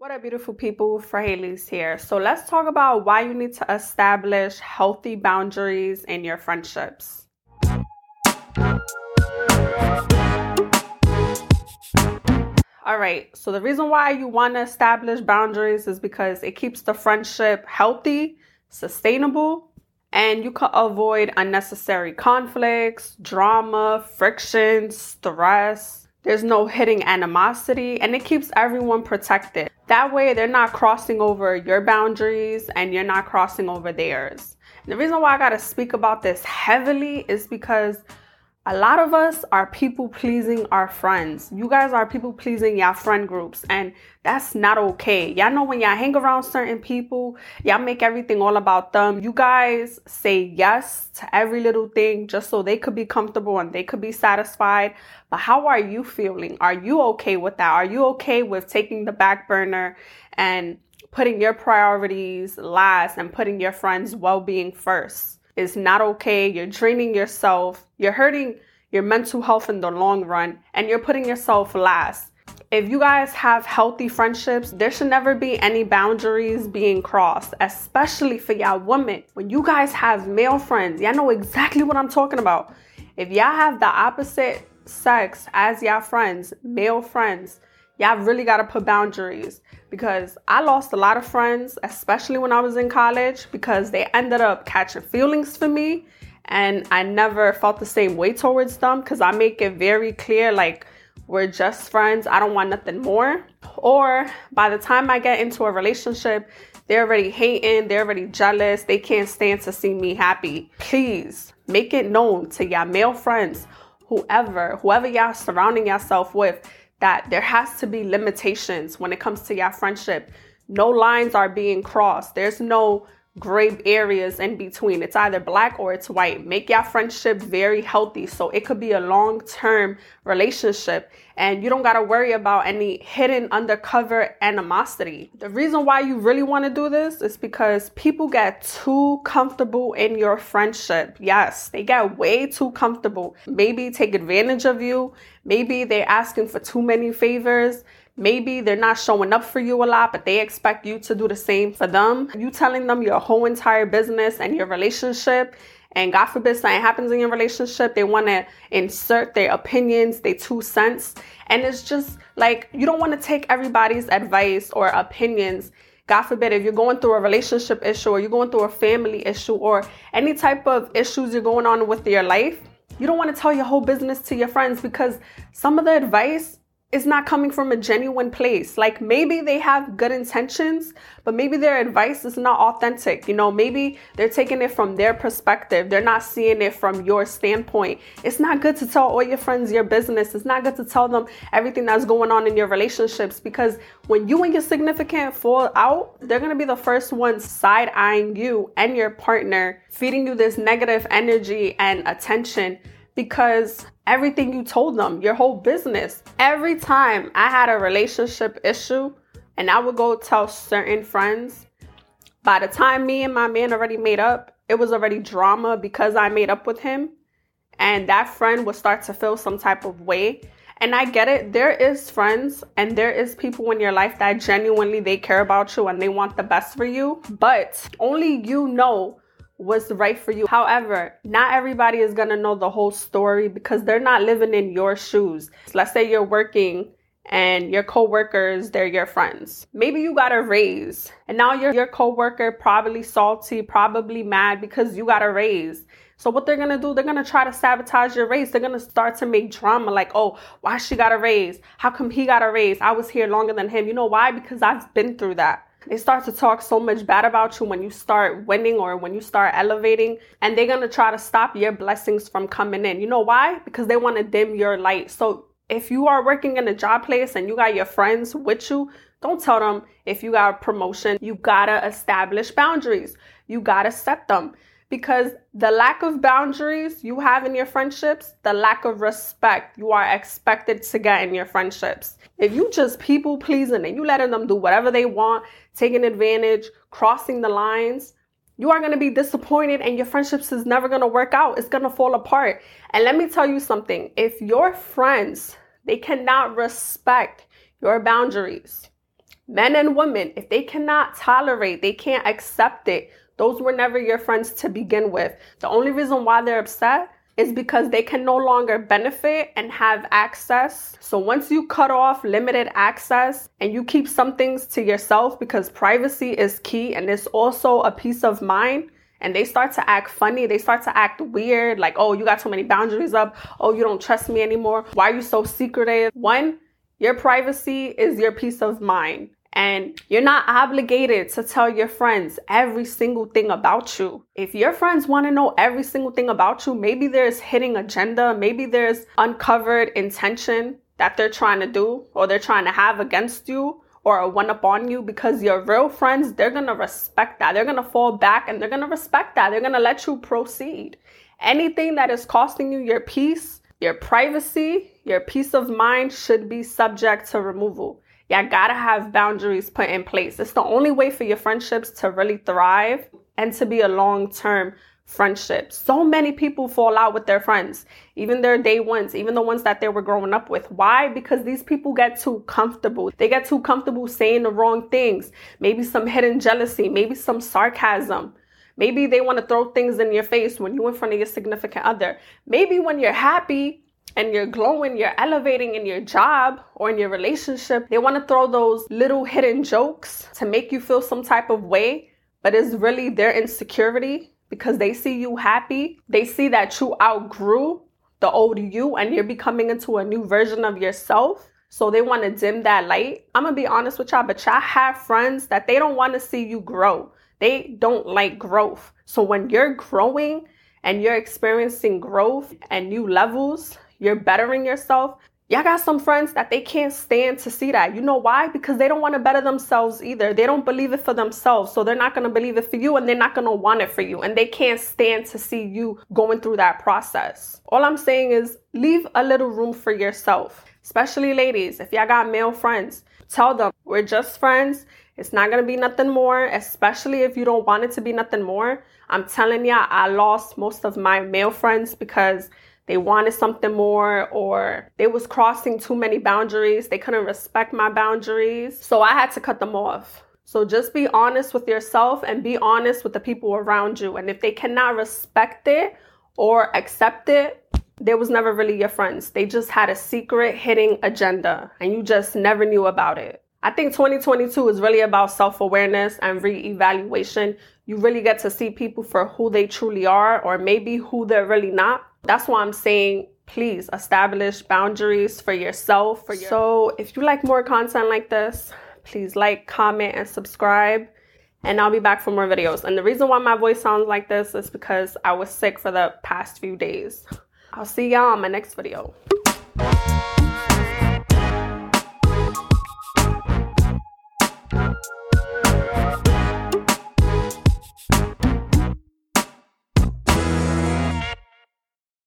What up, beautiful people? Frahelis here. So let's talk about why you need to establish healthy boundaries in your friendships. All right, so the reason why you want to establish boundaries is because it keeps the friendship healthy, sustainable, and you can avoid unnecessary conflicts, drama, friction, stress. There's no hidden animosity, and it keeps everyone protected. That way, they're not crossing over your boundaries and you're not crossing over theirs. And the reason why I got to speak about this heavily is because a lot of us are people pleasing our friends. You guys are people pleasing your friend groups, and that's not okay. Y'all know when y'all hang around certain people, y'all make everything all about them. You guys say yes to every little thing just so they could be comfortable and they could be satisfied. But how are you feeling? Are you okay with that? Are you okay with taking the back burner and putting your priorities last and putting your friends' well being first? Is not okay. You're draining yourself. You're hurting your mental health in the long run, and you're putting yourself last. If you guys have healthy friendships, there should never be any boundaries being crossed, especially for y'all women. When you guys have male friends, y'all know exactly what I'm talking about. If y'all have the opposite sex as y'all friends, male friends, y'all really got to put boundaries because I lost a lot of friends, especially when I was in college, because they ended up catching feelings for me and I never felt the same way towards them because I make it very clear like we're just friends, I don't want nothing more. Or by the time I get into a relationship, they're already hating, they're already jealous, they can't stand to see me happy. Please make it known to your male friends, whoever, whoever y'all surrounding yourself with that there has to be limitations when it comes to your friendship. No lines are being crossed. There's no gray areas in between. It's either black or it's white. Make your friendship very healthy so it could be a long term relationship and you don't got to worry about any hidden undercover animosity. The reason why you really want to do this is because people get too comfortable in your friendship. Yes, they get way too comfortable. Maybe take advantage of you. Maybe they're asking for too many favors. Maybe they're not showing up for you a lot, but they expect you to do the same for them. You telling them your whole entire business and your relationship, and God forbid something happens in your relationship, they want to insert their opinions, their two cents. And it's just like you don't want to take everybody's advice or opinions. God forbid, if you're going through a relationship issue or you're going through a family issue or any type of issues you're going on with your life, you don't want to tell your whole business to your friends because some of the advice is not coming from a genuine place. Like maybe they have good intentions, but maybe their advice is not authentic. You know, maybe they're taking it from their perspective. They're not seeing it from your standpoint. It's not good to tell all your friends your business. It's not good to tell them everything that's going on in your relationships because when you and your significant fall out, they're going to be the first ones side eyeing you and your partner, feeding you this negative energy and attention because everything you told them, your whole business. Every time I had a relationship issue and I would go tell certain friends, by the time me and my man already made up, it was already drama because I made up with him. And that friend would start to feel some type of way. And I get it. There is friends and there is people in your life that genuinely they care about you and they want the best for you. But only you know what's right for you. However, not everybody is going to know the whole story because they're not living in your shoes. Let's say you're working and your coworkers, they're your friends. Maybe you got a raise and now your your coworker probably salty, probably mad because you got a raise. So what they're gonna do, they're gonna try to sabotage your raise. They're gonna start to make drama like, oh, why she got a raise? How come he got a raise? I was here longer than him. You know why? Because I've been through that. They start to talk so much bad about you when you start winning or when you start elevating, and they're gonna try to stop your blessings from coming in. You know why? Because they wanna dim your light. So if you are working in a job place and you got your friends with you, don't tell them if you got a promotion. You gotta establish boundaries. You gotta set them because the lack of boundaries you have in your friendships, the lack of respect you are expected to get in your friendships. If you just people pleasing and you letting them do whatever they want, taking advantage, crossing the lines, you are going to be disappointed and your friendships is never going to work out. It's going to fall apart. And let me tell you something. If your friends, they cannot respect your boundaries, Men and women, if they cannot tolerate, they can't accept it, those were never your friends to begin with. The only reason why they're upset is because they can no longer benefit and have access. So once you cut off limited access and you keep some things to yourself because privacy is key and it's also a peace of mind and they start to act funny, they start to act weird, like, oh, you got too many boundaries up. Oh, you don't trust me anymore. Why are you so secretive? One, your privacy is your peace of mind. And you're not obligated to tell your friends every single thing about you. If your friends want to know every single thing about you, maybe there's hidden agenda, maybe there's uncovered intention that they're trying to do or they're trying to have against you or a one up on you because your real friends, they're to respect that. They're to fall back and they're to respect that. They're to let you proceed. Anything that is costing you your peace, your privacy, your peace of mind should be subject to removal. Y'all gotta have boundaries put in place. It's the only way for your friendships to really thrive and to be a long term friendship. So many people fall out with their friends, even their day ones, even the ones that they were growing up with. Why? Because these people get too comfortable. They get too comfortable saying the wrong things. Maybe some hidden jealousy, maybe some sarcasm. Maybe they want to throw things in your face when you're in front of your significant other. Maybe when you're happy, and you're glowing, you're elevating in your job or in your relationship, they want to throw those little hidden jokes to make you feel some type of way, but it's really their insecurity because they see you happy. They see that you outgrew the old you and you're becoming into a new version of yourself. So they want to dim that light. I'm going to be honest with y'all, but y'all have friends that they don't want to see you grow. They don't like growth. So when you're growing and you're experiencing growth and new levels, you're bettering yourself. Y'all got some friends that they can't stand to see that. You know why? Because they don't want to better themselves either. They don't believe it for themselves. So they're not going to believe it for you and they're not going to want it for you. And they can't stand to see you going through that process. All I'm saying is leave a little room for yourself, especially ladies. If y'all got male friends, tell them we're just friends. It's not to be nothing more, especially if you don't want it to be nothing more. I'm telling y'all, I lost most of my male friends because they wanted something more or they was crossing too many boundaries. They couldn't respect my boundaries. So I had to cut them off. So just be honest with yourself and be honest with the people around you. And if they cannot respect it or accept it, they was never really your friends. They just had a secret hidden agenda and you just never knew about it. I think 2022 is really about self awareness and re evaluation. You really get to see people for who they truly are or maybe who they're really not. That's why I'm saying please establish boundaries for yourself. For your- so if you like more content like this, please like, comment, and subscribe. And I'll be back for more videos. And the reason why my voice sounds like this is because I was sick for the past few days. I'll see y'all on my next video.